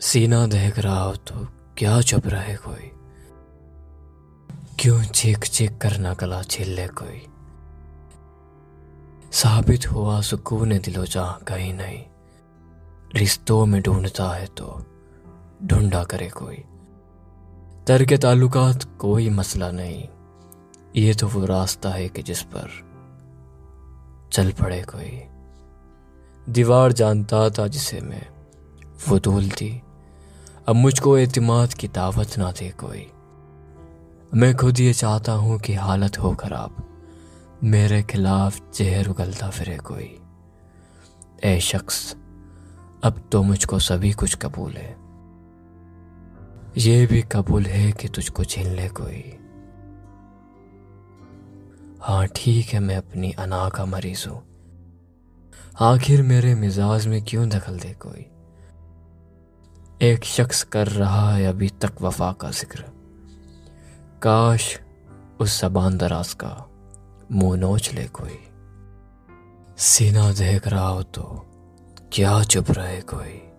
सीना देख रहा हो तो क्या चुप रहे कोई? क्यों चीख चीख कर ना गला छील ले कोई? साबित हुआ सुकून दिलो जहाँ कहीं नहीं। रिश्तों में ढूंढता है तो ढूंढा करे कोई। तर के ताल्लुकात कोई मसला नहीं। ये तो वो रास्ता है कि जिस पर चल पड़े कोई। दीवार जानता था जिसे मैं, वो धूल थी। अब मुझको एतमाद की दावत ना दे कोई। मैं खुद ये चाहता हूँ कि हालत हो खराब। मेरे खिलाफ जहर उगलता फिरे कोई। ए शख्स, अब तो मुझको सभी कुछ कबूल है। ये भी कबूल है कि तुझको छीन ले कोई। हाँ ठीक है, मैं अपनी अना का मरीज़ हूँ। आखिर मेरे मिजाज में क्यों दखल दे कोई? एक शख्स कर रहा है अभी तक वफा का ज़िक्र। काश उस जबान दराज का मुँह नोच ले कोई। सीना देख रहा हो तो क्या चुप रहे कोई?